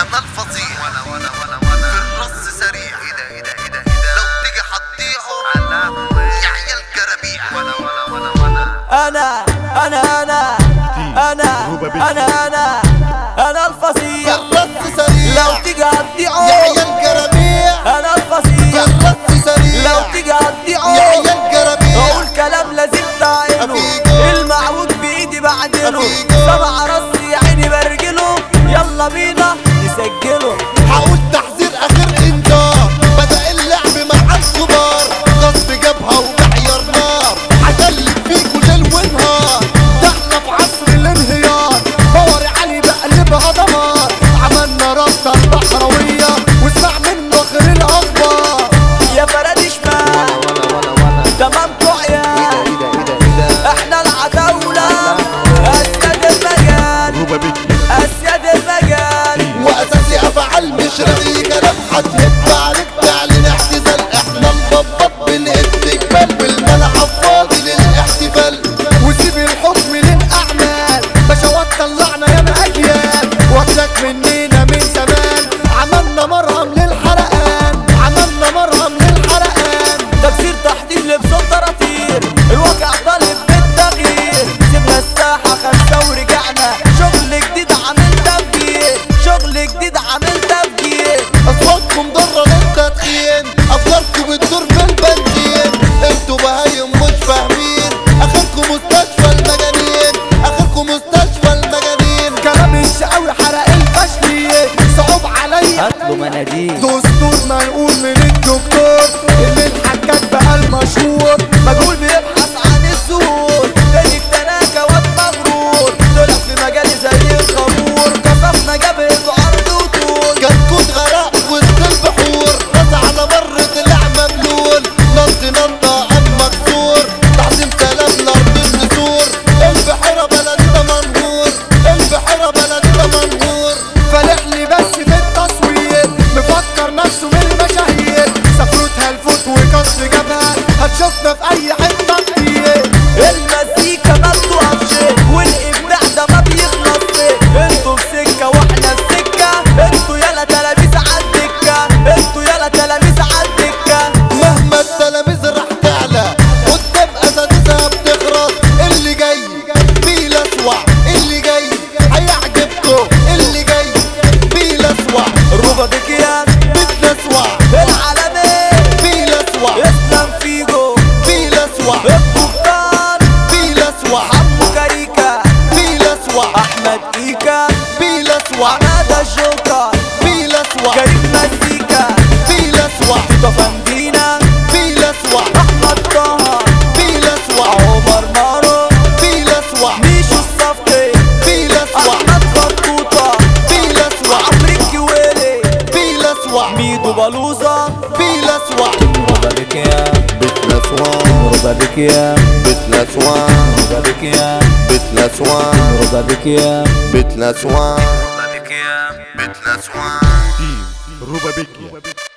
أمل فظيع في الرص سريع. إيه ده إيه ده إيه ده لو تيجي حطيعه يا عيال كرابيع أنا أنا أنا أنا أنا أنا أنا الفظيع الرص سريع. لو تيجي حطيعه يا عيال أنا الفظيع الرص سريع. لو تيجي حطيعه يا عيال كرابيع أقول كلام لازم تعينه المعهود بإيدي بعدله سبع رص يا عيني برجله. يلا بينا. اسمع يقول من الدكتور اللي اتحكت بقى المشهور مجهول بيبحث ما في أي احمد ايكا بيلسوع نادى الجوكر بيلسوع كريم مزيكا بيلسوع تيتو فندينا بيلسوع احمد طه بيلسوع عمر نارو بيلسوع ميشو الصفقي بيلسوع احمد فطوطة بيلسوع عمري الجويلي بيلسوع ميدو بلوزة بيلسوع مرضى بك يا بتلسوع مرضى بك يا بيت الاسوان رضا بك يا بيت الاسوان رضا بك يا بيت الاسوان رضا بك يا بيت الاسوان رضا